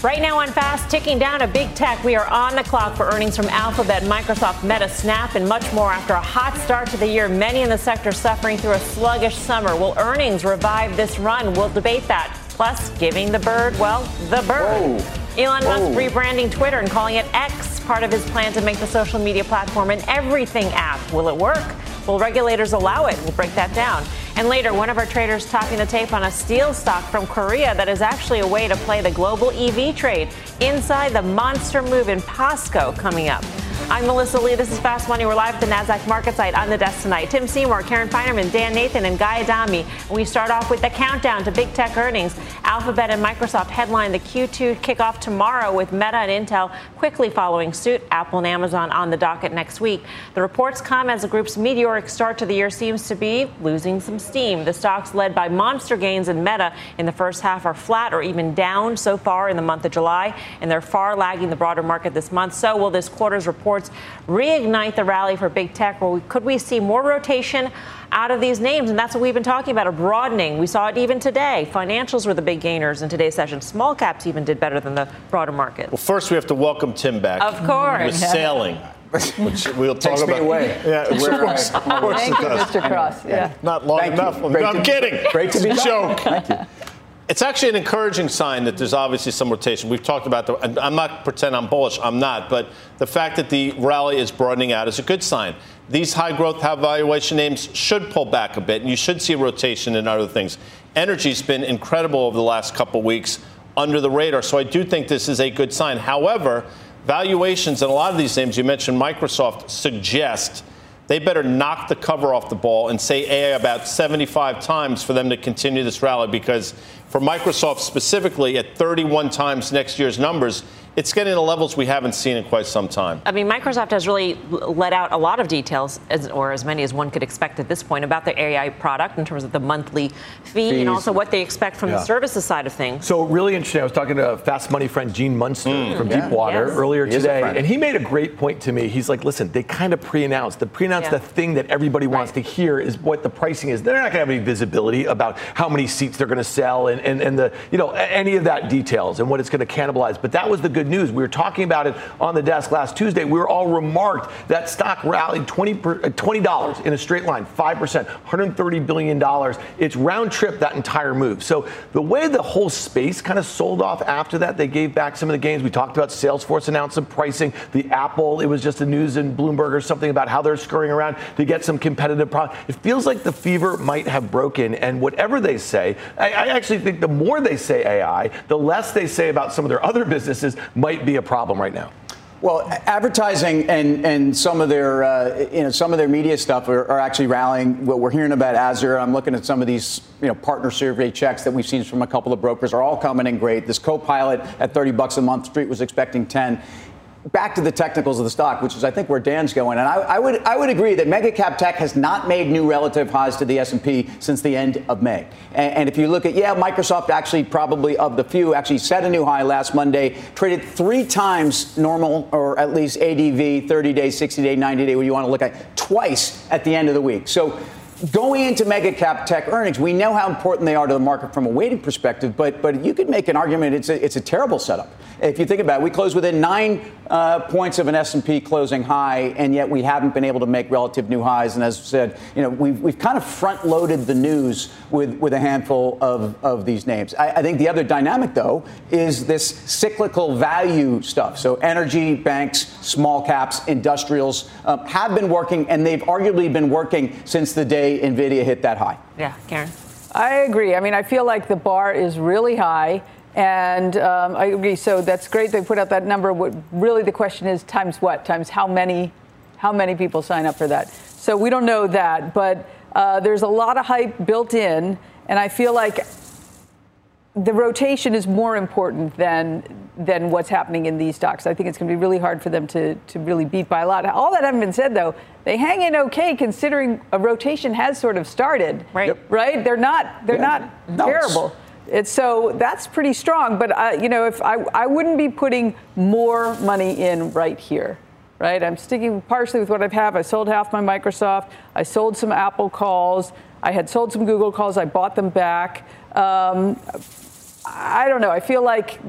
Right now on Fast, ticking down a big tech. We are on the clock for earnings from Alphabet, Microsoft, Meta, Snap, and much more. After a hot start to the year, many in the sector suffering through a sluggish summer. Will earnings revive this run? We'll debate that. Plus, giving the bird, well, the bird. Whoa. Elon Whoa. Musk rebranding Twitter and calling it X, part of his plan to make the social media platform an everything app. Will it work? Will regulators allow it? We'll break that down. And later, one of our traders topping the tape on a steel stock from Korea that is actually a way to play the global EV trade inside the monster move in POSCO coming up. I'm Melissa Lee. This is Fast Money. We're live at the NASDAQ market site on the desk tonight. Tim Seymour, Karen Finerman, Dan Nathan, and Guy Adami. We start off with the countdown to big tech earnings. Alphabet and Microsoft headline the Q2 kickoff tomorrow with Meta and Intel quickly following suit. Apple and Amazon on the docket next week. The reports come as the group's meteoric start to the year seems to be losing some steam. The stocks led by monster gains in Meta in the first half are flat or even down so far in the month of July, and they're far lagging the broader market this month. So will this quarter's report reports reignite the rally for big tech? Or could we see more rotation out of these names? And that's what we've been talking about, a broadening. We saw it even today. Financials were the big gainers in today's session. Small caps even did better than the broader market. Well, first we have to welcome Tim back. Of course. With sailing. Which we'll talk Takes about. Me away. Yeah, of course, of course Thank you, Mr. Cross. Yeah. Not long Thank enough. I'm, I'm kidding. Great to be joke. Thank you. It's actually an encouraging sign that there's obviously some rotation. We've talked about the. I'm not pretend I'm bullish. I'm not. But the fact that the rally is broadening out is a good sign. These high growth, high valuation names should pull back a bit, and you should see rotation in other things. Energy's been incredible over the last couple weeks under the radar, so I do think this is a good sign. However, valuations in a lot of these names, you mentioned Microsoft, suggest they better knock the cover off the ball and say AI about 75 times for them to continue this rally because for Microsoft specifically at 31 times next year's numbers, it's getting to levels we haven't seen in quite some time. I mean, Microsoft has really let out a lot of details, as, or as many as one could expect at this point, about their AI product in terms of the monthly fee Fees. and also what they expect from yeah. the services side of things. So, really interesting. I was talking to a Fast Money friend Gene Munster mm. from yeah. Deepwater yes. earlier he today, and he made a great point to me. He's like, listen, they kind of pre announced. The pre announced yeah. the thing that everybody wants right. to hear is what the pricing is. They're not going to have any visibility about how many seats they're going to sell and, and, and the, you know, any of that details and what it's going to cannibalize. But that was the good news. We were talking about it on the desk last Tuesday. We were all remarked that stock rallied 20 per, uh, $20 in a straight line, 5%, $130 billion. It's round trip that entire move. So the way the whole space kind of sold off after that, they gave back some of the gains. We talked about Salesforce announced some pricing. The Apple, it was just a news in Bloomberg or something about how they're scurrying around to get some competitive product. It feels like the fever might have broken. And whatever they say, I, I actually think the more they say AI, the less they say about some of their other businesses might be a problem right now. Well, advertising and, and some of their uh, you know some of their media stuff are, are, actually rallying. What we're hearing about Azure, I'm looking at some of these you know partner survey checks that we've seen from a couple of brokers are all coming in great. This Copilot at 30 bucks a month, Street was expecting 10 back to the technicals of the stock, which is I think where Dan's going, and I, I, would I would agree that mega cap tech has not made new relative highs to the S&P since the end of May. And, and, if you look at yeah, Microsoft actually probably of the few actually set a new high last Monday, traded three times normal or at least ADV, 30 day, 60 day, 90 day, what you want to look at, twice at the end of the week. So going into mega cap tech earnings, we know how important they are to the market from a weighting perspective, but but you could make an argument it's a, it's a terrible setup. If you think about it, we closed within nine uh, points of an S&P closing high, and yet we haven't been able to make relative new highs. And as I said, you know, we've, we've kind of front-loaded the news with, with a handful of, of these names. I, I think the other dynamic, though, is this cyclical value stuff. So energy, banks, small caps, industrials um, have been working, and they've arguably been working since the day NVIDIA hit that high. Yeah, Karen. I agree. I mean, I feel like the bar is really high. And um, I agree. So that's great. They put out that number. What really the question is times what? Times how many? How many people sign up for that? So we don't know that, but uh, there's a lot of hype built in, and I feel like the rotation is more important than than what's happening in these stocks. I think it's going to be really hard for them to to really beat by a lot. All that having been said, though, they hang in okay considering a rotation has sort of started. Right. Yep. Right. They're not. They're yeah. not no, terrible. It's, so that's pretty strong. But uh, you know, if I, I wouldn't be putting more money in right here, right? I'm sticking partially with what I have. I sold half my Microsoft. I sold some Apple calls. I had sold some Google calls. I bought them back. Um, I don't know. I feel like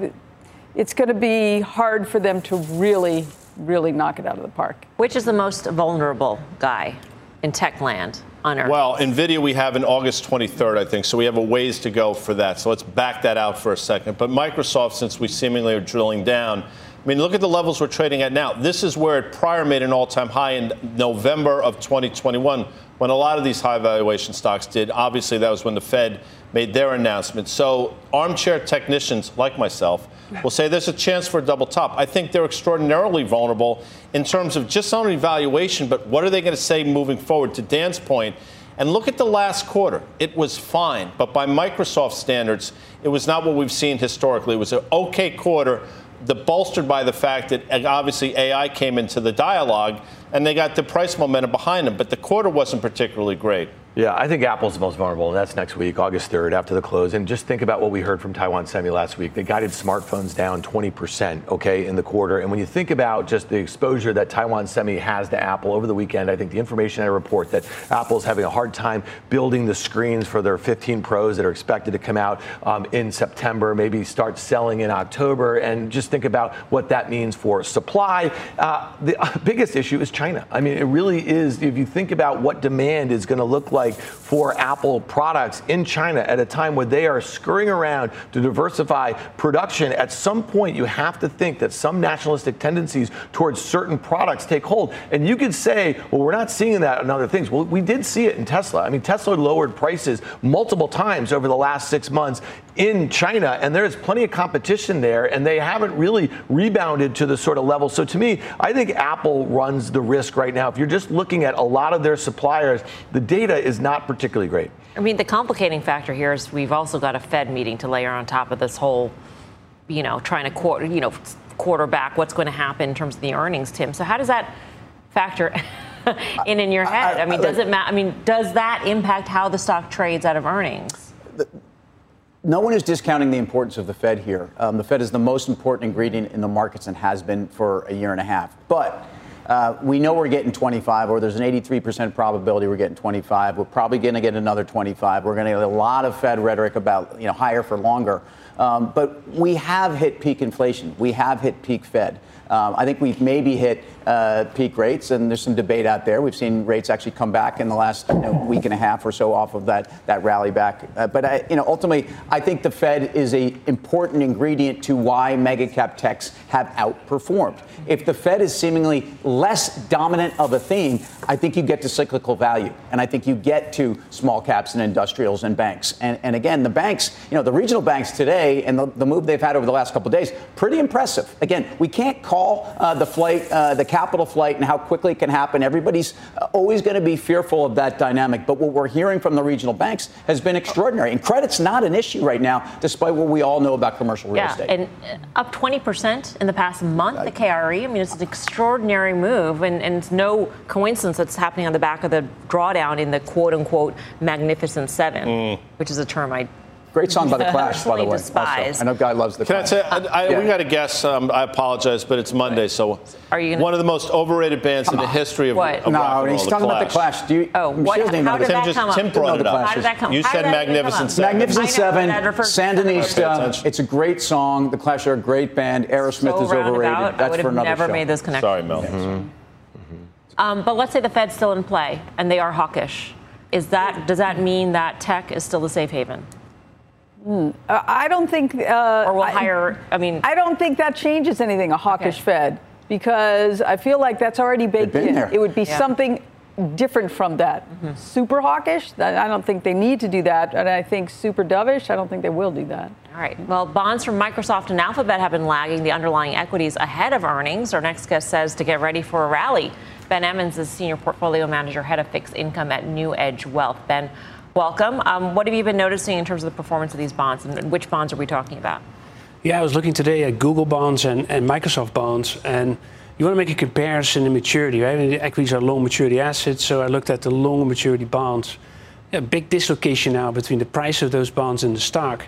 it's going to be hard for them to really, really knock it out of the park. Which is the most vulnerable guy in tech land? on Earth? Well, NVIDIA we have in August 23rd, I think, so we have a ways to go for that. So let's back that out for a second. But Microsoft, since we seemingly are drilling down, I mean, look at the levels we're trading at now. This is where it prior made an all time high in November of 2021 when a lot of these high valuation stocks did. Obviously, that was when the Fed made their announcement. So, armchair technicians like myself will say there's a chance for a double top. I think they're extraordinarily vulnerable in terms of just only valuation, but what are they going to say moving forward? To Dan's point, and look at the last quarter. It was fine, but by Microsoft standards, it was not what we've seen historically. It was an okay quarter, the bolstered by the fact that obviously AI came into the dialogue and they got the price momentum behind them, but the quarter wasn't particularly great. Yeah, I think Apple's the most vulnerable, and that's next week, August 3rd, after the close. And just think about what we heard from Taiwan Semi last week. They guided smartphones down 20%, okay, in the quarter. And when you think about just the exposure that Taiwan Semi has to Apple over the weekend, I think the information I report that Apple's having a hard time building the screens for their 15 Pros that are expected to come out um, in September, maybe start selling in October, and just think about what that means for supply. Uh, the biggest issue is China. I mean, it really is, if you think about what demand is going to look like like for Apple products in China at a time where they are scurrying around to diversify production. At some point, you have to think that some nationalistic tendencies towards certain products take hold. And you could say, well, we're not seeing that in other things. Well, we did see it in Tesla. I mean, Tesla lowered prices multiple times over the last six months in China, and there's plenty of competition there, and they haven't really rebounded to the sort of level. So to me, I think Apple runs the risk right now. If you're just looking at a lot of their suppliers, the data is not particularly great. I mean, the complicating factor here is we've also got a Fed meeting to layer on top of this whole, you know, trying to quarter, you know, quarterback what's going to happen in terms of the earnings, Tim. So how does that factor? in in your head. I, I, I mean, does it matter? I mean, does that impact how the stock trades out of earnings? The, no one is discounting the importance of the Fed here. Um, the Fed is the most important ingredient in the markets and has been for a year and a half. But uh, we know we're getting 25, or there's an 83% probability we're getting 25. We're probably going to get another 25. We're going to get a lot of Fed rhetoric about you know higher for longer. Um, but we have hit peak inflation. We have hit peak Fed. Um, I think we've maybe hit uh, peak rates, and there's some debate out there. We've seen rates actually come back in the last you know, week and a half or so off of that that rally back. Uh, but I, you know, ultimately, I think the Fed is a important ingredient to why mega cap techs have outperformed. If the Fed is seemingly less dominant of a theme, I think you get to cyclical value, and I think you get to small caps and industrials and banks. And, and again, the banks, you know, the regional banks today and the, the move they've had over the last couple of days, pretty impressive. Again, we can't call uh, the flight, uh, the capital flight, and how quickly it can happen. Everybody's uh, always going to be fearful of that dynamic. But what we're hearing from the regional banks has been extraordinary, and credit's not an issue right now, despite what we all know about commercial real yeah, estate. and uh, up 20% in the past month, the KRE. I mean, it's an extraordinary move, and, and it's no coincidence that's happening on the back of the drawdown in the quote unquote Magnificent Seven, mm. which is a term I Great song by The Clash, by the way. Despise. I know Guy loves The Clash. Can Clash. I say, I, I, yeah. we got a guess. Um, I apologize, but it's Monday, so Are you gonna, one of the most overrated bands in the history of, what? of no, rock and he's talking about The Clash. Do you, oh, what, how did Tim that just, come up? Tim brought it up. How did that come You said Magnificent Seven. Magnificent Seven, Sandinista. It's a great song. The Clash are a great band. Aerosmith is overrated. That's I would for have never made this connection. Sorry, Mel. Mm-hmm. Um, but let's say the Fed's still in play and they are hawkish. Is that does that mean that tech is still a safe haven? Mm, I don't think. Uh, or will higher. I mean, I don't think that changes anything. A hawkish okay. Fed because I feel like that's already baked in. There. It would be yeah. something different from that. Mm-hmm. Super hawkish, I don't think they need to do that. And I think super dovish, I don't think they will do that. All right. Well, bonds from Microsoft and Alphabet have been lagging the underlying equities ahead of earnings. Our next guest says to get ready for a rally. Ben Emmons is senior portfolio manager, head of fixed income at New Edge Wealth. Ben, welcome. Um, what have you been noticing in terms of the performance of these bonds, and which bonds are we talking about? Yeah, I was looking today at Google bonds and, and Microsoft bonds, and you want to make a comparison in maturity, right? equities are low maturity assets, so I looked at the long maturity bonds. Yeah, big dislocation now between the price of those bonds and the stock.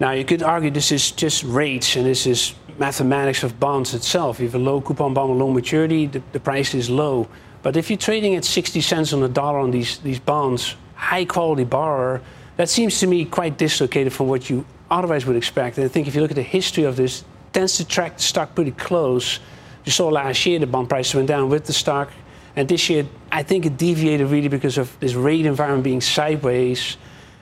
Now, you could argue this is just rates and this is mathematics of bonds itself. You have a low coupon bond with low maturity, the, the price is low. But if you're trading at 60 cents on the dollar on these, these bonds, high quality borrower, that seems to me quite dislocated from what you otherwise would expect. And I think if you look at the history of this tends to track the stock pretty close. You saw last year the bond price went down with the stock. And this year, I think it deviated really because of this rate environment being sideways.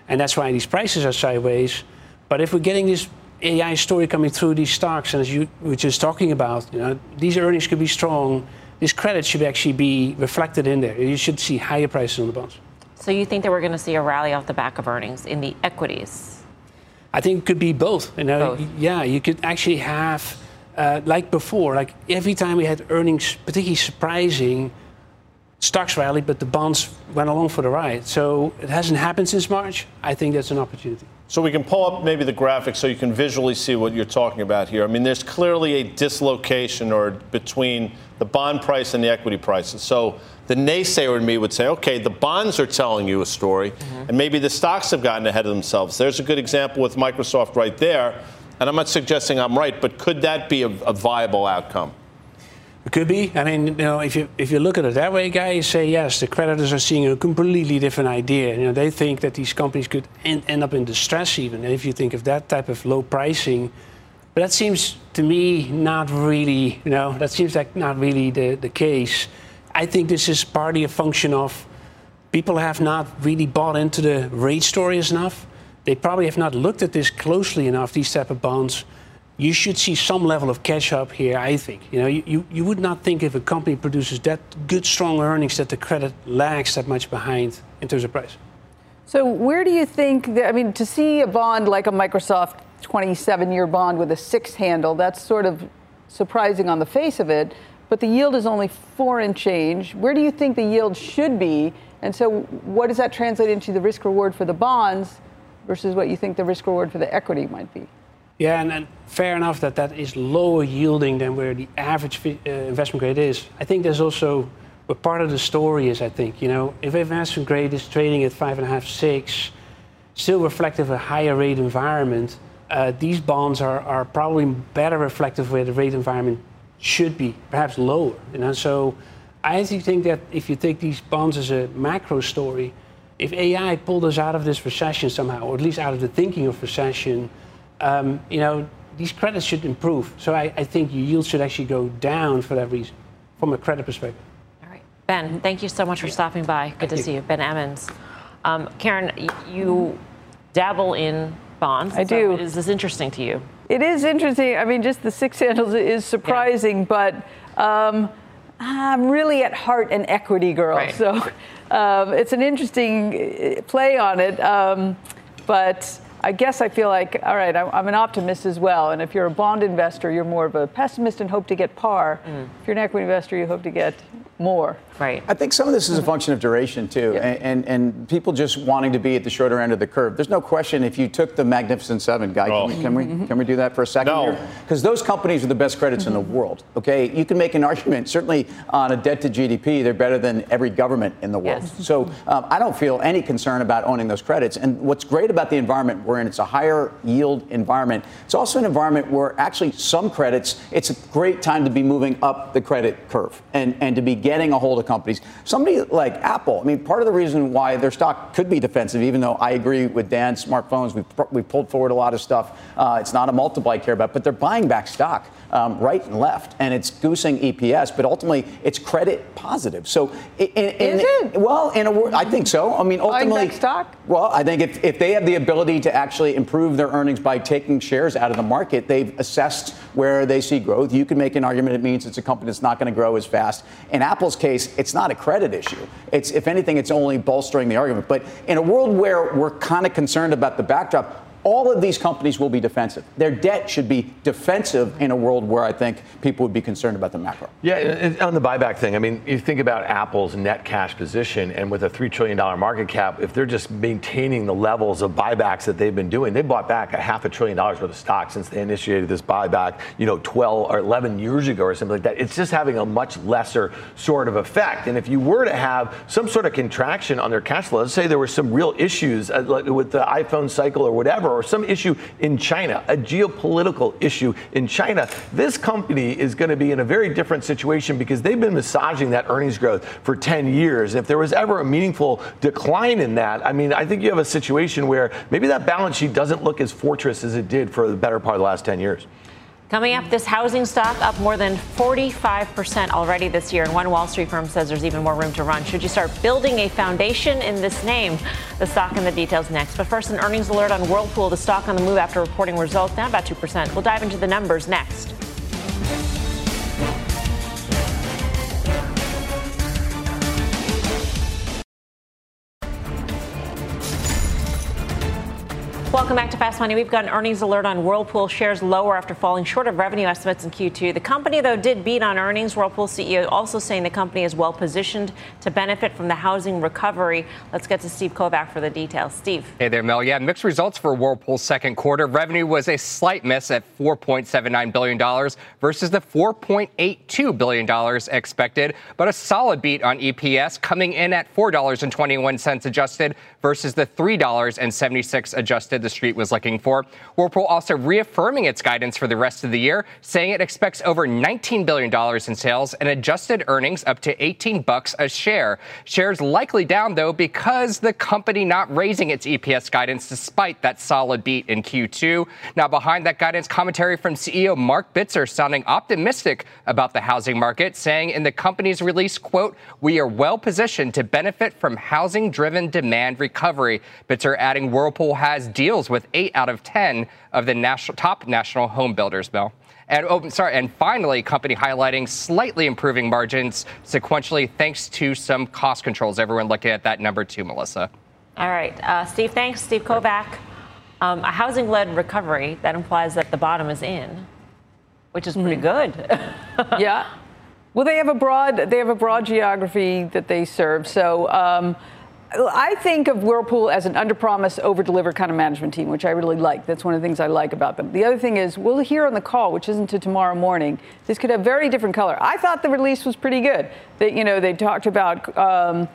And that's why these prices are sideways. But if we're getting this AI story coming through these stocks, and as you were just talking about, you know, these earnings could be strong. This credit should actually be reflected in there. You should see higher prices on the bonds. So you think that we're going to see a rally off the back of earnings in the equities? I think it could be both. You know, both. yeah, you could actually have, uh, like before, like every time we had earnings particularly surprising, stocks rallied, but the bonds went along for the ride. So it hasn't happened since March. I think that's an opportunity. So we can pull up maybe the graphic so you can visually see what you're talking about here. I mean, there's clearly a dislocation or between the bond price and the equity prices. So the naysayer in me would say, okay, the bonds are telling you a story, mm-hmm. and maybe the stocks have gotten ahead of themselves. There's a good example with Microsoft right there. And I'm not suggesting I'm right, but could that be a, a viable outcome? It could be. I mean, you know, if you if you look at it that way, guys, say yes, the creditors are seeing a completely different idea. You know, they think that these companies could end, end up in distress even. And if you think of that type of low pricing, but that seems to me not really, you know, that seems like not really the, the case. I think this is partly a function of people have not really bought into the rate story enough. They probably have not looked at this closely enough, these type of bonds you should see some level of catch up here, I think. You know, you, you would not think if a company produces that good, strong earnings that the credit lags that much behind in terms of price. So, where do you think that, I mean, to see a bond like a Microsoft 27 year bond with a six handle, that's sort of surprising on the face of it, but the yield is only four and change. Where do you think the yield should be? And so, what does that translate into the risk reward for the bonds versus what you think the risk reward for the equity might be? Yeah, and, and, fair enough that that is lower yielding than where the average uh, investment grade is. I think there's also what part of the story is. I think you know if investment grade is trading at five and a half, six, still reflective of a higher rate environment. Uh, these bonds are, are probably better reflective where the rate environment should be, perhaps lower. You know, so I actually think that if you take these bonds as a macro story, if AI pulled us out of this recession somehow, or at least out of the thinking of recession um, you know, these credits should improve. So I, I think your yield should actually go down for that reason, from a credit perspective. All right. Ben, thank you so much for stopping by. Good thank to you. see you. Ben Emmons. Um, Karen, you dabble in bonds. I so do. Is this interesting to you? It is interesting. I mean, just the six handles is surprising, yeah. but um, I'm really at heart an equity girl. Right. So um, it's an interesting uh, play on it. Um, but I guess I feel like, all right, I'm an optimist as well. And if you're a bond investor, you're more of a pessimist and hope to get par. Mm. If you're an equity investor, you hope to get more. Right. I think some of this is a function of duration too, yeah. and, and, and people just wanting to be at the shorter end of the curve. There's no question if you took the Magnificent Seven, guy, oh. can, we, can, we, mm-hmm. can we do that for a second? No. Because those companies are the best credits mm-hmm. in the mm-hmm. world. Okay, you can make an argument certainly on a debt to GDP, they're better than every government in the world. Yes. So um, I don't feel any concern about owning those credits. And what's great about the environment we're in, it's a higher yield environment. It's also an environment where actually some credits, it's a great time to be moving up the credit curve and, and to be getting a hold of companies. Somebody like Apple, I mean, part of the reason why their stock could be defensive, even though I agree with Dan, smartphones, we've, we've pulled forward a lot of stuff. Uh, it's not a multiple I care about, but they're buying back stock um, right and left, and it's goosing EPS, but ultimately it's credit positive. So, in, in, is it? Well, in a word, I think so. I mean, ultimately, stock. Well, I think if, if they have the ability to actually improve their earnings by taking shares out of the market, they've assessed where they see growth. You can make an argument it means it's a company that's not going to grow as fast. In Apple's case, it's not a credit issue. It's if anything, it's only bolstering the argument. But in a world where we're kind of concerned about the backdrop, all of these companies will be defensive. Their debt should be defensive in a world where I think people would be concerned about the macro. Yeah, on the buyback thing, I mean, you think about Apple's net cash position, and with a $3 trillion market cap, if they're just maintaining the levels of buybacks that they've been doing, they bought back a half a trillion dollars worth of stock since they initiated this buyback, you know, 12 or 11 years ago or something like that. It's just having a much lesser sort of effect. And if you were to have some sort of contraction on their cash flow, let's say there were some real issues uh, with the iPhone cycle or whatever, or some issue in China, a geopolitical issue in China, this company is going to be in a very different situation because they've been massaging that earnings growth for 10 years. If there was ever a meaningful decline in that, I mean, I think you have a situation where maybe that balance sheet doesn't look as fortress as it did for the better part of the last 10 years. Coming up, this housing stock up more than 45% already this year, and one Wall Street firm says there's even more room to run. Should you start building a foundation in this name? The stock and the details next. But first, an earnings alert on Whirlpool, the stock on the move after reporting results, down about 2%. We'll dive into the numbers next. Welcome back to Fast Money. We've got an earnings alert on Whirlpool shares lower after falling short of revenue estimates in Q2. The company, though, did beat on earnings. Whirlpool CEO also saying the company is well positioned to benefit from the housing recovery. Let's get to Steve Kovach for the details. Steve. Hey there, Mel. Yeah, mixed results for Whirlpool's second quarter. Revenue was a slight miss at $4.79 billion versus the $4.82 billion expected, but a solid beat on EPS coming in at $4.21 adjusted versus the $3.76 adjusted the street was looking for. Whirlpool also reaffirming its guidance for the rest of the year, saying it expects over $19 billion in sales and adjusted earnings up to 18 bucks a share. Shares likely down though because the company not raising its EPS guidance despite that solid beat in Q2. Now behind that guidance commentary from CEO Marc Bitzer sounding optimistic about the housing market, saying in the company's release, quote, "We are well positioned to benefit from housing driven demand recovery." Bitzer adding Whirlpool has deals deals with eight out of 10 of the national, top national home builders, Bill. And oh, sorry, and finally, company highlighting slightly improving margins sequentially thanks to some cost controls. Everyone looking at that number too, Melissa. All right, uh, Steve. Thanks, Steve Kovach. Um, a housing-led recovery that implies that the bottom is in, which is pretty mm. good. yeah. Well, they have a broad they have a broad geography that they serve. So. Um, I think of Whirlpool as an under-promise, over-deliver kind of management team, which I really like. That's one of the things I like about them. The other thing is, we'll hear on the call, which isn't to tomorrow morning. This could have very different color. I thought the release was pretty good. That you know they talked about. Um,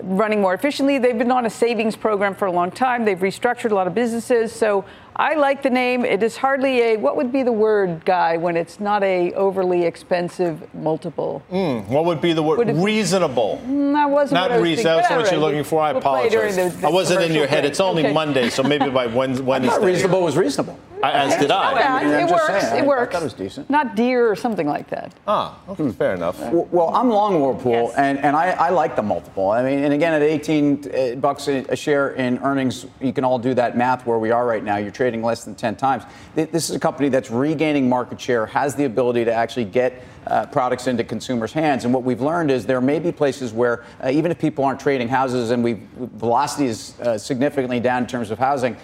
running more efficiently. They've been on a savings program for a long time. They've restructured a lot of businesses. So I like the name. It is hardly a what would be the word, guy, when it's not a overly expensive multiple. Mm, what would be the word? Would reasonable. Mm, that wasn't not what reason. That's what you're looking for. I we'll apologize. The, the I wasn't in your head. Thing. It's only okay. Monday, so maybe by Wednesday. I reasonable was reasonable. I, as did I. I mean, it works. Saying, it works. I thought it was decent. Not deer or something like that. Ah, okay, hmm. fair enough. Well, I'm long Whirlpool, yes. and, and I, I, like the multiple. I mean, and again, at 18 uh, bucks a share in earnings, you can all do that math where we are right now. You're trading less than 10 times. This is a company that's regaining market share, has the ability to actually get uh, products into consumers' hands. And what we've learned is there may be places where uh, even if people aren't trading houses and we velocity is uh, significantly down in terms of housing,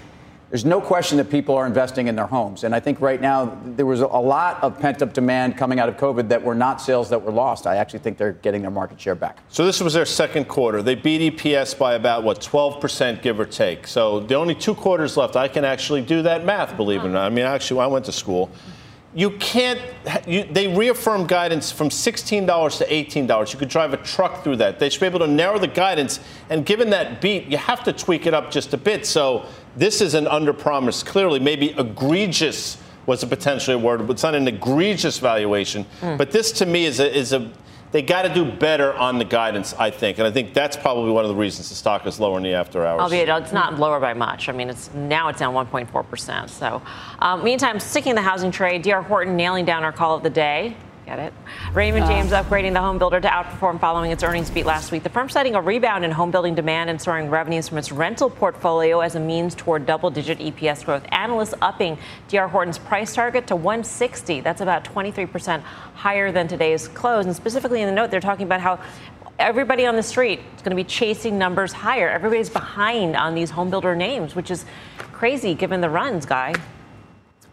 there's no question that people are investing in their homes. And I think right now there was a lot of pent up demand coming out of COVID that were not sales that were lost. I actually think they're getting their market share back. So this was their second quarter. They beat EPS by about, what, 12%, give or take. So the only two quarters left. I can actually do that math, believe it or not. I mean, actually, I went to school you can't you, they reaffirmed guidance from $16 to $18 you could drive a truck through that they should be able to narrow the guidance and given that beat you have to tweak it up just a bit so this is an under promise clearly maybe egregious was a potentially a word but it's not an egregious valuation mm. but this to me is a, is a they got to do better on the guidance, I think, and I think that's probably one of the reasons the stock is lower in the after hours. Albeit it's not lower by much. I mean, it's now it's down 1.4 percent. So, um, meantime, sticking the housing trade, DR Horton nailing down our call of the day. Get it? Raymond James upgrading the home builder to outperform following its earnings beat last week. The firm citing a rebound in home building demand and soaring revenues from its rental portfolio as a means toward double digit EPS growth. Analysts upping DR Horton's price target to 160. That's about 23% higher than today's close. And specifically in the note, they're talking about how everybody on the street is going to be chasing numbers higher. Everybody's behind on these home builder names, which is crazy given the runs, guy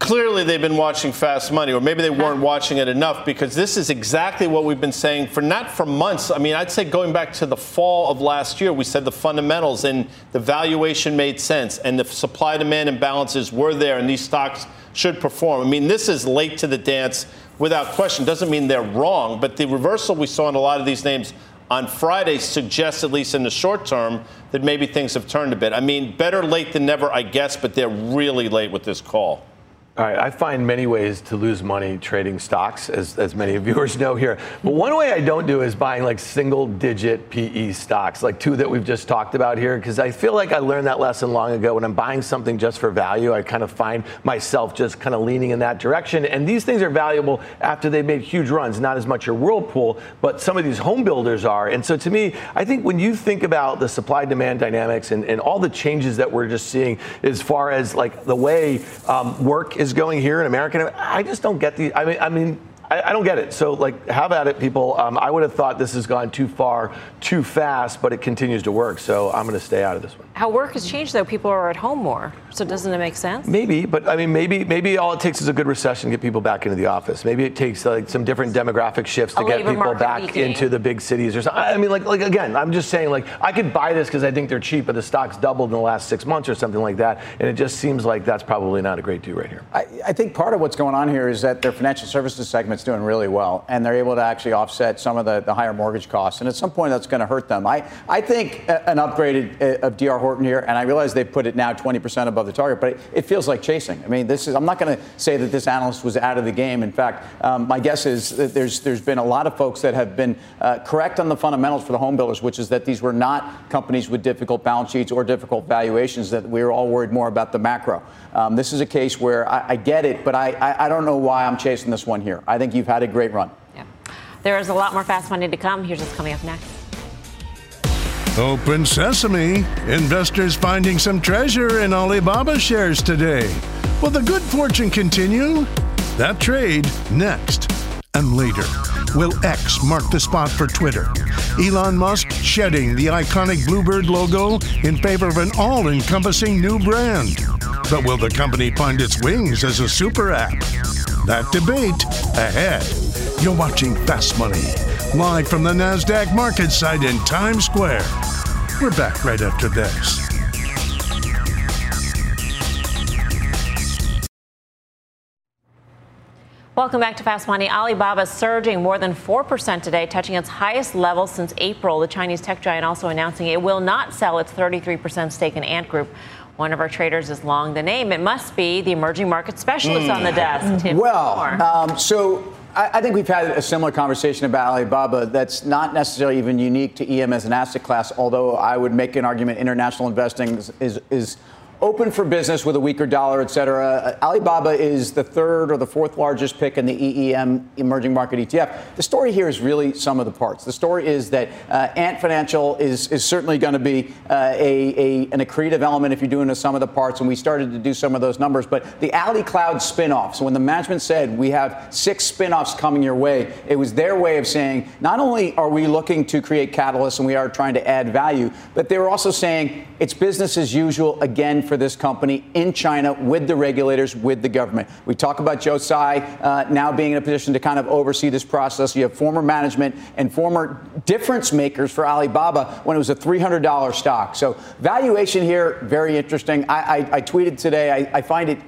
clearly they've been watching Fast Money, or maybe they weren't watching it enough because this is exactly what we've been saying for not for months. I mean, I'd say going back to the fall of last year, we said the fundamentals and the valuation made sense, and the supply demand imbalances were there, and these stocks should perform. I mean, this is late to the dance without question. Doesn't mean they're wrong, but the reversal we saw in a lot of these names on Friday suggests, at least in the short term, that maybe things have turned a bit. I mean, better late than never, I guess, but they're really late with this call. All right, I find many ways to lose money trading stocks, as, as many of viewers know here. But one way I don't do is buying like single digit PE stocks, like two that we've just talked about here, because I feel like I learned that lesson long ago. When I'm buying something just for value, I kind of find myself just kind of leaning in that direction. And these things are valuable after they've made huge runs, not as much your Whirlpool, but some of these home builders are. And so to me, I think when you think about the supply demand dynamics and, and all the changes that we're just seeing as far as like the way um, work is going here in America. I just don't get the. I mean, I mean, I, don't get it. So, like, how about it, people. Um, I would have thought this has gone too far, too fast, but it continues to work. So, I'm going to stay out of this one. How work has changed, though. People are at home more. So, doesn't it make sense? Maybe, but I mean, maybe, maybe all it takes is a good recession to get people back into the office. Maybe it takes like some different demographic shifts to get people back weekend. into the big cities or something. I mean, like, like again, I'm just saying, like, I could buy this because I think they're cheap, but the stock's doubled in the last six months or something like that, and it just seems like that's probably not a great do right here. I, I think part of what's going on here is that their financial services segment's doing really well and they're able to actually offset some of the, the higher mortgage costs. And at some point, that's going to hurt them. I, I think an upgrade uh, of DR Horton here, and I realize they put it now 20% above the target, but it, it feels like chasing. I mean, this is. I'm not going to say that this analyst was out of the game. In fact, um, my guess is that there's there's been a lot of folks that have been uh, correct on the fundamentals for the home builders, which is that these were not companies with difficult balance sheets or difficult valuations. That we were all worried more about the macro. Um, this is a case where I, I get it, but I, I I don't know why I'm chasing this one here. I think you've had a great run. Yeah. There is a lot more fast money to come. Here's what's coming up next. Oh, Open sesame. Investors finding some treasure in Alibaba shares today. Will the good fortune continue? That trade next. And later, will X mark the spot for Twitter? Elon Musk shedding the iconic Bluebird logo in favor of an all encompassing new brand. But will the company find its wings as a super app? That debate ahead. You're watching Fast Money, live from the NASDAQ market site in Times Square. We're back right after this. Welcome back to Fast Money. Alibaba surging more than 4% today, touching its highest level since April. The Chinese tech giant also announcing it will not sell its 33% stake in Ant Group. One of our traders is long the name. It must be the emerging market specialist mm. on the desk. Tim well, um, so I think we've had a similar conversation about Alibaba that's not necessarily even unique to EM as an asset class, although I would make an argument international investing is, is, open for business with a weaker dollar, et cetera. Uh, Alibaba is the third or the fourth largest pick in the EEM emerging market ETF. The story here is really sum of the parts. The story is that uh, Ant Financial is, is certainly going to be uh, a, a, an accretive element if you're doing sum of the parts, and we started to do some of those numbers. But the Ali Cloud spinoff, so when the management said we have six spinoffs coming your way, it was their way of saying not only are we looking to create catalysts and we are trying to add value, but they were also saying it's business as usual again for this company in China with the regulators, with the government. We talk about Joe Tsai uh, now being in a position to kind of oversee this process. You have former management and former difference makers for Alibaba when it was a $300 stock. So valuation here, very interesting. I, I, I tweeted today, I, I find it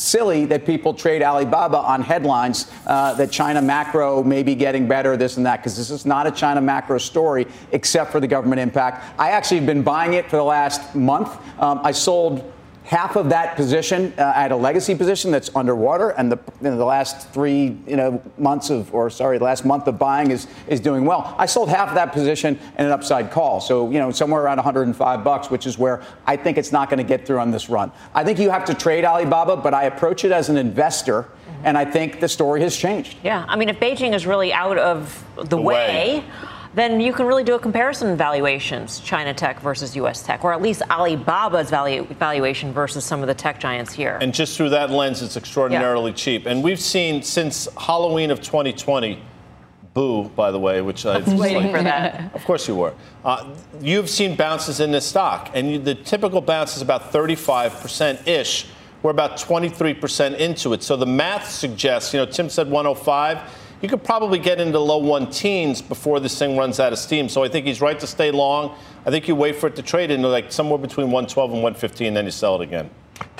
silly that people trade Alibaba on headlines uh, that China macro may be getting better, this and that, because this is not a China macro story except for the government impact. I actually have been buying it for the last month. Um, I sold half of that position uh, I had a legacy position that's underwater, and the, you know, the last three you know months of, or sorry, last month of buying is is doing well. I sold half of that position in an upside call, so you know somewhere around 105 bucks, which is where I think it's not going to get through on this run. I think you have to trade Alibaba, but I approach it as an investor. And I think the story has changed. Yeah. I mean, if Beijing is really out of the, the way, way then you can really do a comparison valuations, China tech versus US tech, or at least Alibaba's value, valuation versus some of the tech giants here. And just through that lens, it's extraordinarily yeah. cheap. And we've seen since Halloween of 2020, boo, by the way, which I was waiting like, for that. Of course you were. Uh, you've seen bounces in this stock, and you, the typical bounce is about 35% ish. We're about 23% into it. So the math suggests, you know, Tim said 105 you could probably get into low one teens before this thing runs out of steam. So I think he's right to stay long. I think you wait for it to trade into like somewhere between 112 and 115, then you sell it again.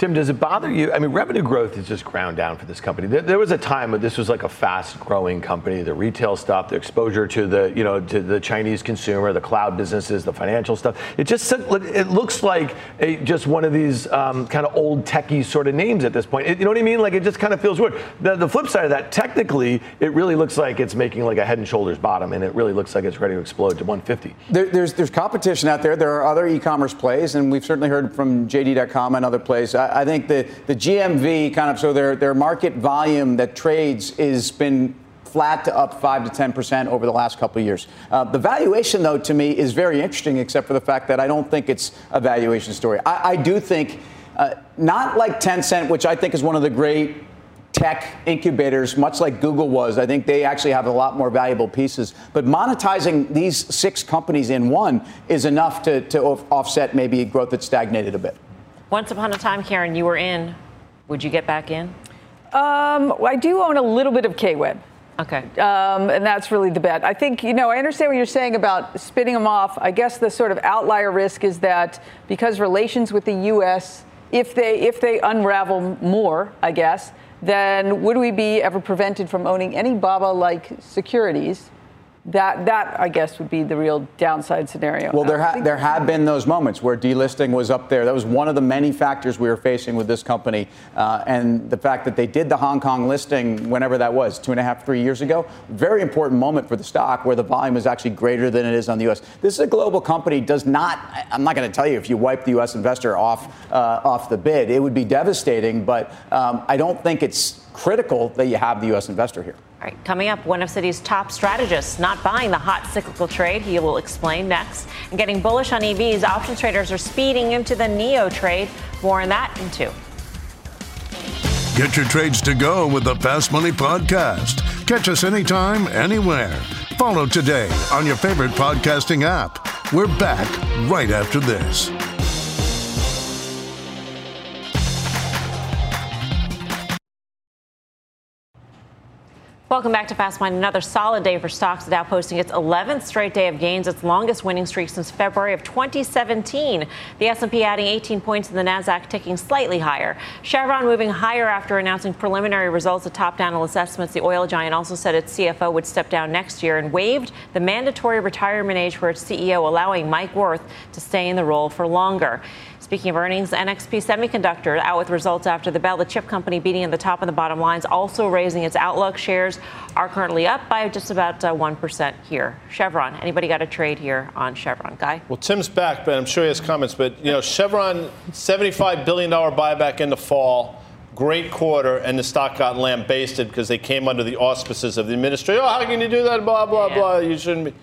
Tim, does it bother you? I mean, revenue growth is just ground down for this company. There, there was a time when this was like a fast-growing company. The retail stuff, the exposure to the you know to the Chinese consumer, the cloud businesses, the financial stuff. It just it looks like a, just one of these um, kind of old techie sort of names at this point. It, you know what I mean? Like it just kind of feels weird. The, the flip side of that, technically, it really looks like it's making like a head and shoulders bottom, and it really looks like it's ready to explode to 150. There, there's there's competition out there. There are other e-commerce plays, and we've certainly heard from JD.com and other plays. I, I think the the GMV kind of so their their market volume that trades is been flat to up 5 to 10 percent over the last couple of years. Uh, the valuation, though, to me is very interesting, except for the fact that I don't think it's a valuation story. I, I do think, uh, not like Tencent, which I think is one of the great tech incubators, much like Google was. I think they actually have a lot more valuable pieces. But monetizing these six companies in one is enough to, to offset maybe growth that stagnated a bit. Once upon a time, Karen, you were in. Would you get back in? Um, I do own a little bit of K Web. Okay. Um, and that's really the bet. I think, you know, I understand what you're saying about spinning them off. I guess the sort of outlier risk is that because relations with the U.S., if they, if they unravel more, I guess, then would we be ever prevented from owning any Baba like securities? That that I guess would be the real downside scenario. Well, there ha- there have been those moments where delisting was up there. That was one of the many factors we were facing with this company, uh, and the fact that they did the Hong Kong listing whenever that was two and a half, three years ago. Very important moment for the stock where the volume is actually greater than it is on the U.S. This is a global company. Does not. I'm not going to tell you if you wipe the U.S. investor off uh, off the bid, it would be devastating. But um, I don't think it's critical that you have the U.S. investor here. All right, coming up, one of Citi's top strategists not buying the hot cyclical trade. He will explain next. And getting bullish on EVs, options traders are speeding into the NIO trade. More on that in two. Get your trades to go with the Fast Money Podcast. Catch us anytime, anywhere. Follow today on your favorite podcasting app. We're back right after this. Welcome back to Fast Money. Another solid day for stocks. The Dow posting its 11th straight day of gains, its longest winning streak since February of 2017. The S&P adding 18 points and the Nasdaq ticking slightly higher. Chevron moving higher after announcing preliminary results of top analyst estimates. The oil giant also said its CFO would step down next year and waived the mandatory retirement age for its CEO, allowing Mike Wirth to stay in the role for longer. Speaking of earnings, NXP Semiconductor out with results after the bell. The chip company beating in the top and the bottom lines, also raising its outlook. Shares are currently up by just about uh, 1% here. Chevron, anybody got a trade here on Chevron? Guy? Well, Tim's back, but I'm sure he has comments. But, you know, Chevron, $75 billion buyback in the fall great quarter, and the stock got lambasted because they came under the auspices of the administration. Oh, how can you do that? Blah, blah, yeah. blah. You shouldn't be.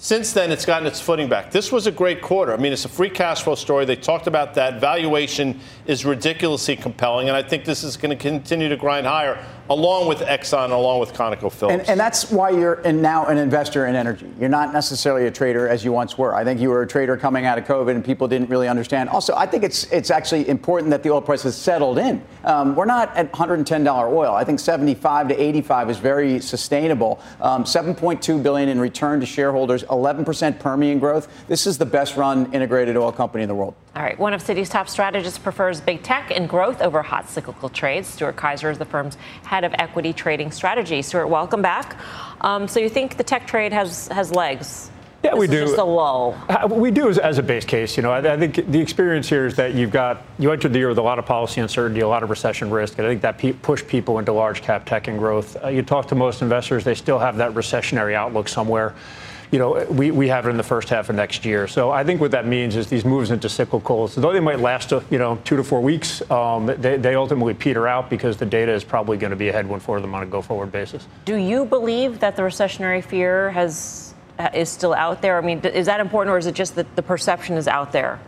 Since then, it's gotten its footing back. This was a great quarter. I mean, it's a free cash flow story. They talked about that. Valuation is ridiculously compelling, and I think this is going to continue to grind higher along with Exxon, along with ConocoPhillips. And, and that's why you're now an investor in energy. You're not necessarily a trader as you once were. I think you were a trader coming out of COVID, and people didn't really understand. Also, I think it's it's actually important that the oil price has settled in. Um, we're not at $110 oil. I think 75 to 85 is very sustainable. Um, 7.2 billion in return to shareholders, 11% Permian growth. This is the best run integrated oil company in the world. All right. One of Citi's top strategists prefers big tech and growth over hot cyclical trades. Stuart Kaiser is the firm's head of equity trading strategy. Stuart, welcome back. Um, so you think the tech trade has has legs? Yeah, this we do. Just a lull. We do as, as, a base case. You know, I, I, think the experience here is that you've got you entered the year with a lot of policy uncertainty, a lot of recession risk, and I think that pe- pushed people into large cap tech and growth. Uh, you talk to most investors; they still have that recessionary outlook somewhere you know, we, we have it in the first half of next year. So I think what that means is these moves into cyclicals, though they might last, uh, you know, two to four weeks, um, they, they ultimately peter out because the data is probably going to be a headwind for them on a go-forward basis. Do you believe that the recessionary fear has is still out there? I mean, is that important, or is it just that the perception is out there?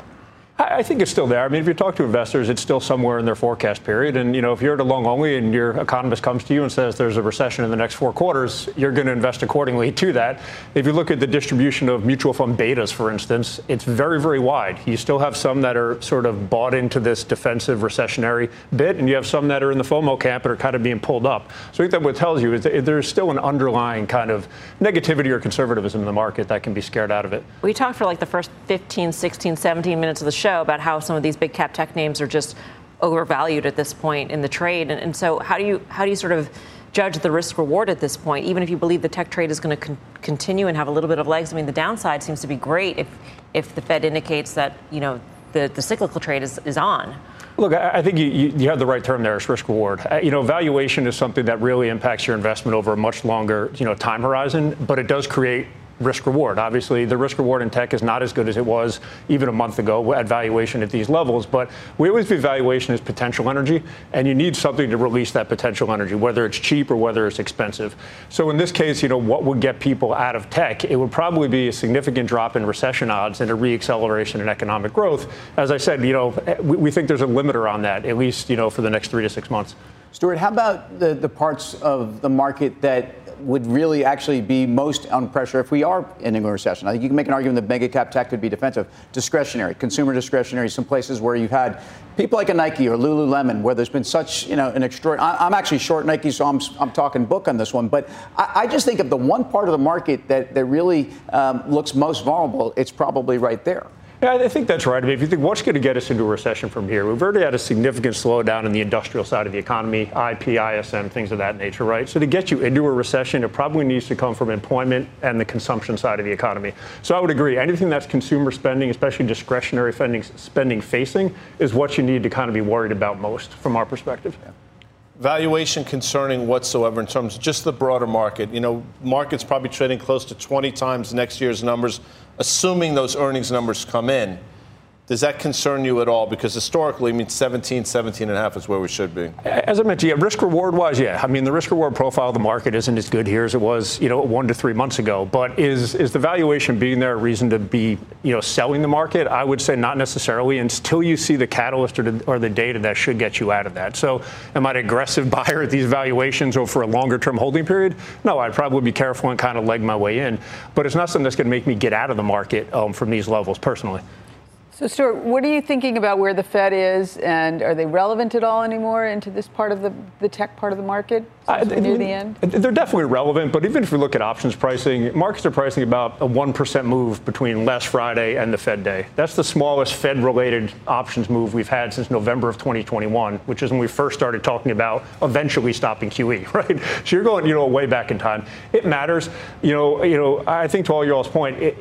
I think it's still there. I mean, if you talk to investors, it's still somewhere in their forecast period. And, you know, if you're at a long only and your economist comes to you and says there's a recession in the next four quarters, you're going to invest accordingly to that. If you look at the distribution of mutual fund betas, for instance, it's very, very wide. You still have some that are sort of bought into this defensive recessionary bit, and you have some that are in the FOMO camp and are kind of being pulled up. So I think that what tells you is that there's still an underlying kind of negativity or conservatism in the market that can be scared out of it. We talked for like the first 15, 16, 17 minutes of the show show about how some of these big cap tech names are just overvalued at this point in the trade. And, and so, how do you how do you sort of judge the risk reward at this point, even if you believe the tech trade is going to con- continue and have a little bit of legs. I mean, the downside seems to be great if if the Fed indicates that you know the, the cyclical trade is, is on. Look, I think you, you have the right term there. It's risk reward. Uh, you know, valuation is something that really impacts your investment over a much longer, you know, time horizon, but it does create risk reward. Obviously, the risk reward in tech is not as good as it was even a month ago at valuation at these levels, but we always view valuation as potential energy, and you need something to release that potential energy, whether it's cheap or whether it's expensive. So in this case, you know, what would get people out of tech? It would probably be a significant drop in recession odds and a reacceleration in economic growth. As I said, you know, we, think there's a limiter on that, at least, you know, for the next three to six months. Stuart, how about the, the parts of the market that would really actually be most on pressure if we are in a recession. I think you can make an argument that mega cap tech could be defensive. Discretionary, consumer discretionary, some places where you've had people like a Nike or Lululemon, where there's been such, you know, an extraordinary. I'm actually short Nike, so I'm, I'm talking book on this one. But I, I just think of the one part of the market that, that really um, looks most vulnerable, it's probably right there. Yeah, I think that's right. I mean, if you think what's going to get us into a recession from here, we've already had a significant slowdown in the industrial side of the economy, IP, ISM, things of that nature, right? So to get you into a recession, it probably needs to come from employment and the consumption side of the economy. So I would agree. Anything that's consumer spending, especially discretionary spending, spending facing, is what you need to kind of be worried about most from our perspective. Yeah valuation concerning whatsoever in terms of just the broader market. You know, market's probably trading close to 20 times next year's numbers assuming those earnings numbers come in, does that concern you at all? Because historically, I mean, 17, 17 and a half is where we should be. As I mentioned, yeah, risk reward wise, yeah. I mean, the risk reward profile of the market isn't as good here as it was, you know, one to three months ago. But is is the valuation being there a reason to be, you know, selling the market? I would say not necessarily until you see the catalyst or the, or the data that should get you out of that. So, am I an aggressive buyer at these valuations or for a longer term holding period? No, I'd probably be careful and kind of leg my way in. But it's not something that's going to make me get out of the market um, from these levels personally. So, Stuart, what are you thinking about where the Fed is, and are they relevant at all anymore into this part of the, the tech part of the market uh, near the end? They're definitely relevant, but even if we look at options pricing, markets are pricing about a 1% move between last Friday and the Fed day. That's the smallest Fed related options move we've had since November of 2021, which is when we first started talking about eventually stopping QE, right? So you're going, you know, way back in time. It matters. You know, you know, I think to all y'all's point, it,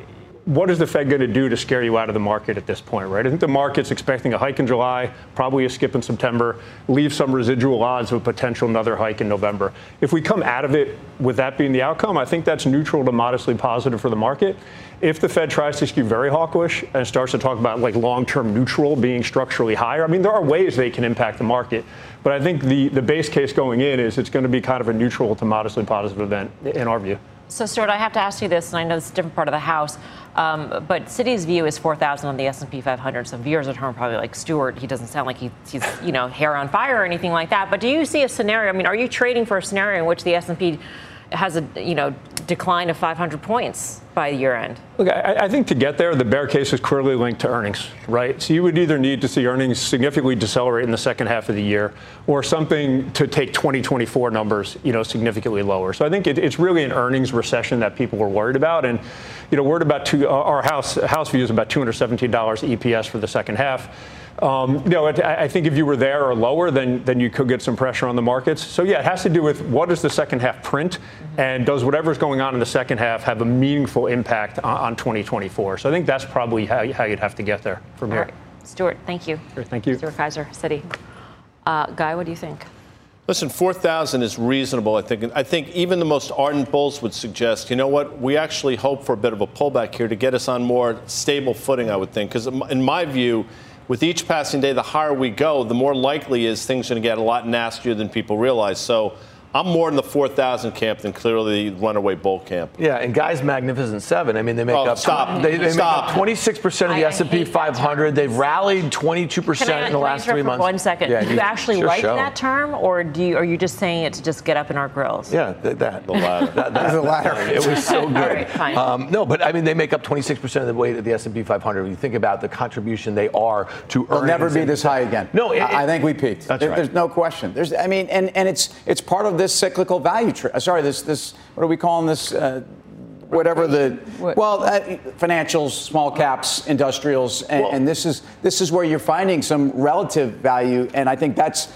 what is the Fed going to do to scare you out of the market at this point, right? I think the market's expecting a hike in July, probably a skip in September, leave some residual odds of a potential another hike in November. If we come out of it with that being the outcome, I think that's neutral to modestly positive for the market. If the Fed tries to skew very hawkish and starts to talk about like long-term neutral being structurally higher, I mean, there are ways they can impact the market. But I think the, the base case going in is it's going to be kind of a neutral to modestly positive event in our view. So, Stuart, I have to ask you this, and I know it's a different part of the House, um, but Citi's view is 4,000 on the S&P 500. Some viewers at home probably like Stuart. He doesn't sound like he, he's, you know, hair on fire or anything like that. But do you see a scenario? I mean, are you trading for a scenario in which the S&P has a, you know, decline of 500 points by the year end? Look, I, I, think to get there, the bear case is clearly linked to earnings, right? So you would either need to see earnings significantly decelerate in the second half of the year, or something to take 2024 numbers, you know, significantly lower. So I think it, it's really an earnings recession that people were worried about, and you know, we're about two. Our house house view is about 217 dollars EPS for the second half. Um, you know, I think if you were there or lower, then then you could get some pressure on the markets. So yeah, it has to do with what is the second half print, and does whatever's going on in the second half have a meaningful impact on, on 2024? So I think that's probably how, how you'd have to get there from All here. Right. Stuart, thank you. Sure, thank you. Stuart Kaiser, Citi. Uh, Guy, what do you think? Listen, 4,000 is reasonable, I think. I think even the most ardent bulls would suggest, you know what, we actually hope for a bit of a pullback here to get us on more stable footing, I would think. Because in my view, with each passing day, the higher we go, the more likely is things going to get a lot nastier than people realize. So I'm more in the 4,000 camp than clearly the runaway bull camp. Yeah, and guys, Magnificent Seven. I mean, they make oh, up stop. They, they stop. make up 26 percent of the S&P 500. They've rallied 22 percent in the last three months. One second. Yeah, do you, actually like show. that term, or do you, are you just saying it to just get up in our grills? Yeah, that. that the latter. that, that, the latter. It was so good. right, fine. Um, no, but I mean, they make up 26 percent of the weight of the S&P 500. When you think about the contribution they are to They'll never be this high again. No, it, I, I think we peaked. That's there, right. There's no question. There's, I mean, and, and it's it's part of this cyclical value value. Tra- uh, sorry, this this what are we calling this? Uh, whatever the well, uh, financials, small caps, industrials, and, and this is this is where you're finding some relative value, and I think that's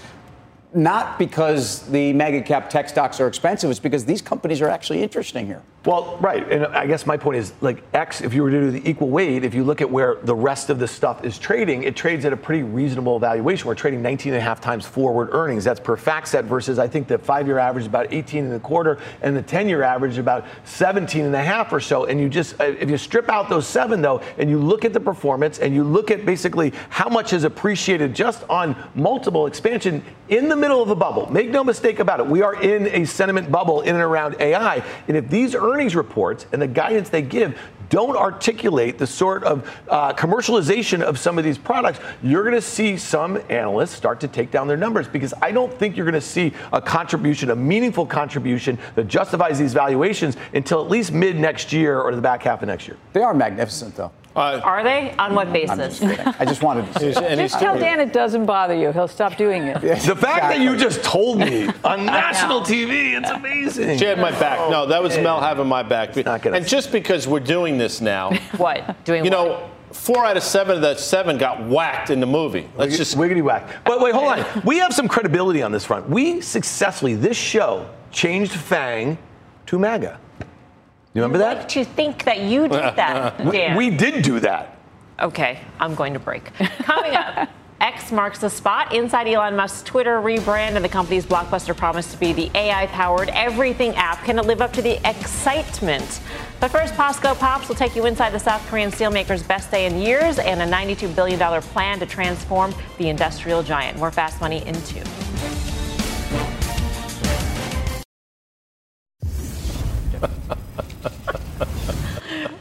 not because the mega cap tech stocks are expensive, it's because these companies are actually interesting here. Well, right. And I guess my point is like X, if you were to do the equal weight, if you look at where the rest of the stuff is trading, it trades at a pretty reasonable valuation. We're trading 19 and a half times forward earnings. That's per FactSet versus I think the five year average is about 18 and a quarter and the 10 year average is about 17 and a half or so. And you just, uh, if you strip out those seven though, and you look at the performance and you look at basically how much has appreciated just on multiple expansion in the middle of a bubble. Make no mistake about it. We are in a sentiment bubble in and around AI. And if these earnings earnings reports and the guidance they give don't articulate the sort of uh, commercialization of some of these products, you're going to see some analysts start to take down their numbers because I don't think you're going to see a contribution, a meaningful contribution that justifies these valuations until at least mid next year or the back half of next year. They are magnificent, though. Uh, Are they? On what basis? Just I just wanted to say Just tell Dan it doesn't bother you. He'll stop doing it. the fact exactly. that you just told me on national TV, it's amazing. She had my back. No, that was Mel having my back. And just because we're doing this now. what? Doing You what? know, four out of seven of that seven got whacked in the movie. Let's just wiggity whack. But wait, hold on. We have some credibility on this front. We successfully, this show changed Fang to MAGA. You remember that? Like to think that you did that, Dan. We, we did do that. Okay, I'm going to break. Coming up. X marks the spot inside Elon Musk's Twitter rebrand and the company's blockbuster promise to be the AI powered everything app. Can it live up to the excitement? But first, POSCO Pops will take you inside the South Korean steelmaker's best day in years and a $92 billion plan to transform the industrial giant. More fast money in two.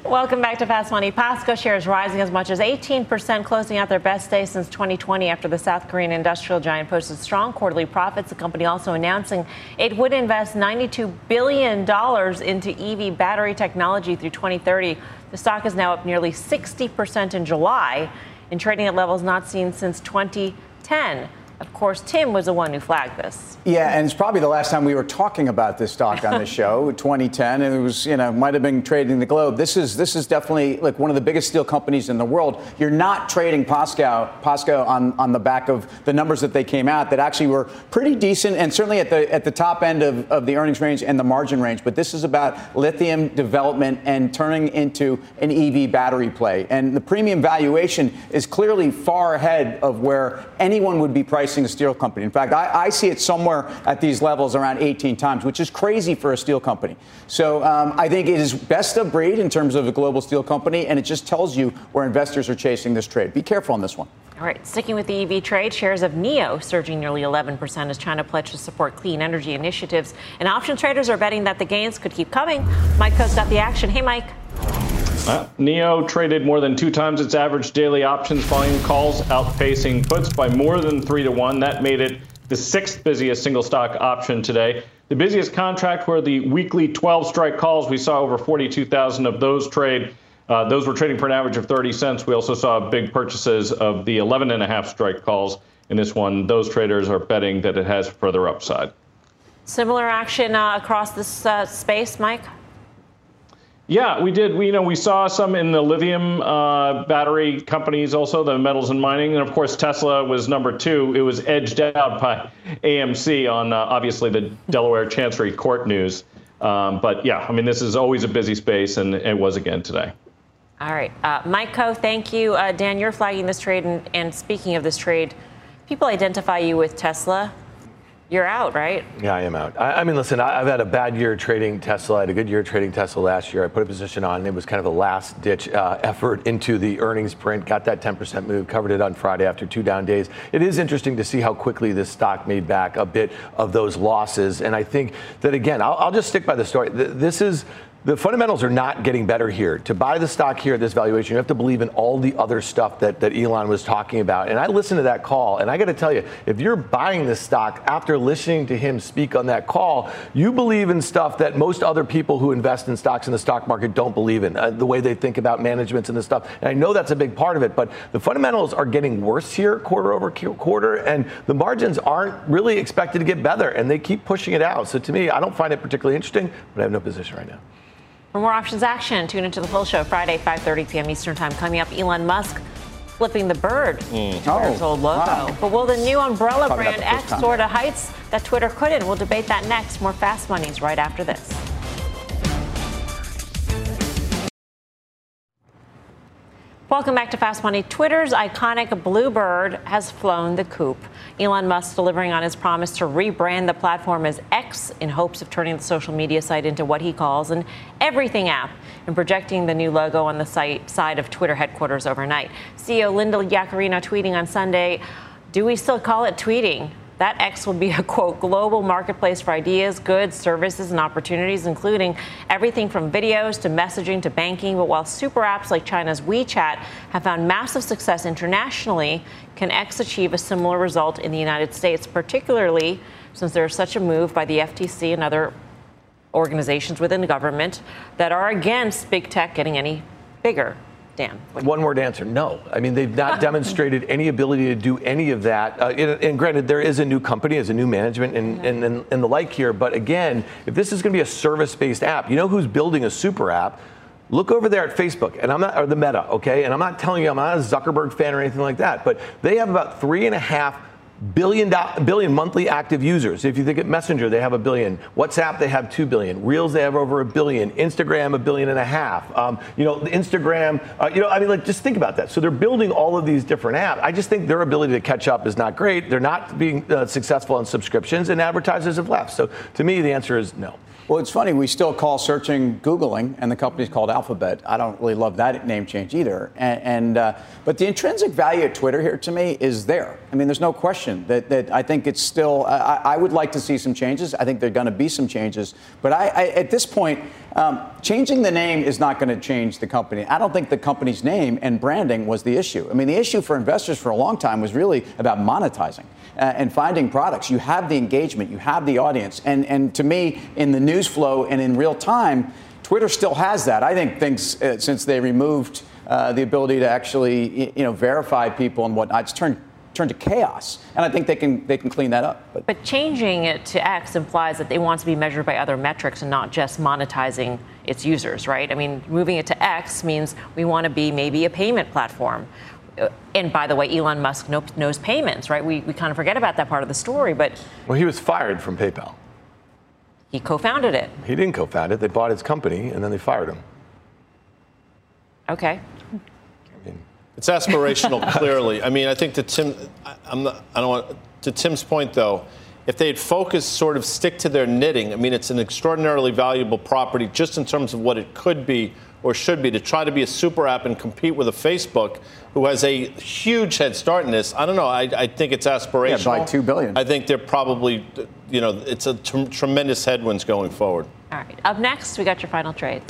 Welcome back to Fast Money. POSCO shares rising as much as 18%, closing out their best day since 2020 after the South Korean industrial giant posted strong quarterly profits. The company also announcing it would invest $92 billion into EV battery technology through 2030. The stock is now up nearly 60% in July and trading at levels not seen since 2010. Of course, Tim was the one who flagged this. Yeah, and it's probably the last time we were talking about this stock on the show, 2010, and it was, you know, might have been trading the globe. This is this is definitely like one of the biggest steel companies in the world. You're not trading POSCO, POSCO on, on the back of the numbers that they came out that actually were pretty decent and certainly at the at the top end of, of the earnings range and the margin range. But this is about lithium development and turning into an EV battery play. And the premium valuation is clearly far ahead of where anyone would be priced pricing a steel company. In fact, I, I, see it somewhere at these levels around 18 times, which is crazy for a steel company. So um, I think it is best of breed in terms of a global steel company, and it just tells you where investors are chasing this trade. Be careful on this one. All right, sticking with the EV trade, shares of NIO surging nearly 11% as China pledged to support clean energy initiatives. And options traders are betting that the gains could keep coming. Mike Khouw's got the action. Hey, Mike. Uh, NIO traded more than two times its average daily options volume calls, outpacing puts by more than three to one. That made it the sixth busiest single stock option today. The busiest contract were the weekly 12 strike calls. We saw over 42,000 of those trade. Uh, those were trading for an average of 30 cents. We also saw big purchases of the 11 and a half strike calls in this one. Those traders are betting that it has further upside. Similar action uh, across this uh, space, Mike? Yeah, we did. We you know we saw some in the lithium uh, battery companies, also the metals and mining, and of course Tesla was number two. It was edged out by AMC on uh, obviously the Delaware Chancery Court news. Um, but yeah, I mean this is always a busy space, and it was again today. All right, uh, Mike Khouw, thank you. Uh, Dan, you're flagging this trade, and, and speaking of this trade, people identify you with Tesla. You're out, right? Yeah, I am out. I, I mean, listen, I, have had a bad year trading Tesla. I had a good year trading Tesla last year. I put a position on. It was kind of a last ditch uh, effort into the earnings print. Got that 10% move, covered it on Friday after two down days. It is interesting to see how quickly this stock made back a bit of those losses. And I think that, again, I'll, I'll just stick by the story. This is the fundamentals are not getting better here. To buy the stock here at this valuation, you have to believe in all the other stuff that, that Elon was talking about. And I listened to that call, and I got to tell you, if you're buying this stock after listening to him speak on that call, you believe in stuff that most other people who invest in stocks in the stock market don't believe in, uh, the way they think about managements and this stuff. And I know that's a big part of it, but the fundamentals are getting worse here quarter over quarter, and the margins aren't really expected to get better, and they keep pushing it out. So to me, I don't find it particularly interesting, but I have no position right now. For more options action, tune into the full show Friday, 5:30 p.m. Eastern Time. Coming up, Elon Musk flipping the bird mm. to oh, its old logo. Wow. But will the new umbrella Probably brand X soar to heights that Twitter couldn't? We'll debate that next. More Fast Moneys right after this. Welcome back to Fast Money. Twitter's iconic Bluebird has flown the coop. Elon Musk delivering on his promise to rebrand the platform as X in hopes of turning the social media site into what he calls an everything app and projecting the new logo on the site side of Twitter headquarters overnight. CEO Linda Yaccarino tweeting on Sunday, "Do we still call it tweeting? That X will be a quote global marketplace for ideas, goods, services, and opportunities, including everything from videos to messaging to banking. But while super apps like China's WeChat have found massive success internationally, can X achieve a similar result in the United States, particularly since there is such a move by the FTC and other organizations within the government that are against big tech getting any bigger? Dan. One word answer no. I mean, they've not demonstrated any ability to do any of that. Uh, and, and, granted, there is a new company, there's a new management and, and, and, and the like here. But again, if this is going to be a service based app, you know who's building a super app? Look over there at Facebook, and I'm not, or the Meta, okay? And I'm not telling you I'm not a Zuckerberg fan or anything like that, but they have about three and a half billion, billion monthly active users. If you think at Messenger, they have a billion. WhatsApp, they have two billion. Reels, they have over a billion. Instagram, a billion and a half. Um, you know, Instagram, uh, you know, I mean, like, just think about that. So they're building all of these different apps. I just think their ability to catch up is not great. They're not being uh, successful on subscriptions, and advertisers have left. So to me, the answer is no. Well, it's funny. We still call searching Googling, and the company's called Alphabet. I don't really love that name change either. And, and uh, but the intrinsic value of Twitter here to me is there. I mean, there's no question that, that I think it's still. I, I would like to see some changes. I think there are going to be some changes. But I, I at this point, um, changing the name is not going to change the company. I don't think the company's name and branding was the issue. I mean, the issue for investors for a long time was really about monetizing uh, and finding products. You have the engagement, you have the audience. And, and to me, in the news flow and in real time, Twitter still has that. I think things, uh, since they removed uh, the ability to actually you know, verify people and whatnot, it's turned turn to chaos. And I think they can they can clean that up. But. but changing it to X implies that they want to be measured by other metrics and not just monetizing its users, right? I mean, moving it to X means we want to be maybe a payment platform. Uh, and by the way, Elon Musk knows payments, right? We, we kind of forget about that part of the story, but. Well, he was fired from PayPal. He co founded it. He didn't co found it. They bought his company and then they fired him. Okay. It's aspirational, clearly. I mean, I think to Tim, I'm not, I don't want to Tim's point though. If they'd focus, sort of stick to their knitting. I mean, it's an extraordinarily valuable property just in terms of what it could be or should be. To try to be a super app and compete with a Facebook, who has a huge head start in this. I don't know. I, I think it's aspirational. Yeah, by two billion. I think they're probably, you know, it's a t- tremendous headwinds going forward. All right. Up next, we got your final trade.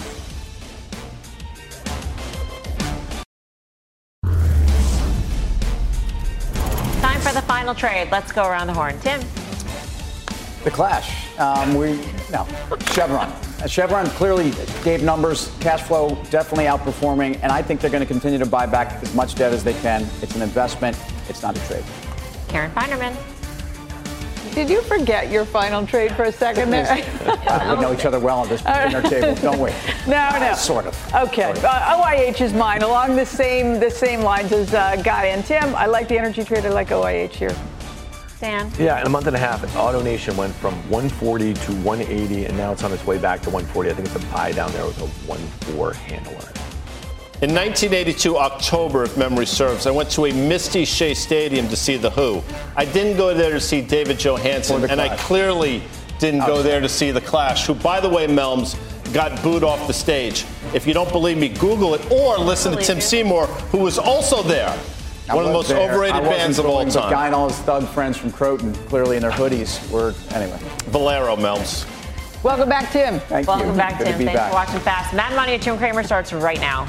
Final trade. Let's go around the horn. Tim. The Clash. Um, we no Chevron. Chevron clearly gave numbers. Cash flow definitely outperforming, and I think they're going to continue to buy back as much debt as they can. It's an investment. It's not a trade. Karen Finerman. Did you forget your final trade for a second there? we know each other well on this dinner table, don't we? No, no. Sort of. Okay. Sort of. Uh, OIH is mine, along the same the same lines as uh, Guy and Tim. I like the energy trade. I like OIH here. Dan. Yeah, in a month and a half, AutoNation went from 140 to 180, and now it's on its way back to 140. I think it's a buy down there with a 1-4 handle on it. In 1982, October, if memory serves, I went to a misty Shea Stadium to see The Who. I didn't go there to see David Johansen, and I clearly didn't go oh. there to see The Clash, who, by the way, Melms, got booed off the stage. If you don't believe me, Google it or listen to Tim Seymour, who was also there. I One of the most there. overrated bands of all time. Guy and all his thug friends from Croton, clearly in their hoodies, were anyway. Valero Melms. Welcome back, Tim. Thank Welcome you. back, Good Tim. Thanks back. for watching Fast. Mad Money at Jim Cramer starts right now.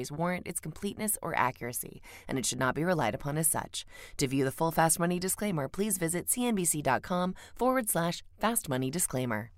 warrant its completeness or accuracy, and it should not be relied upon as such. To view the full Fast Money disclaimer, please visit cnbc.com forward slash fast money disclaimer.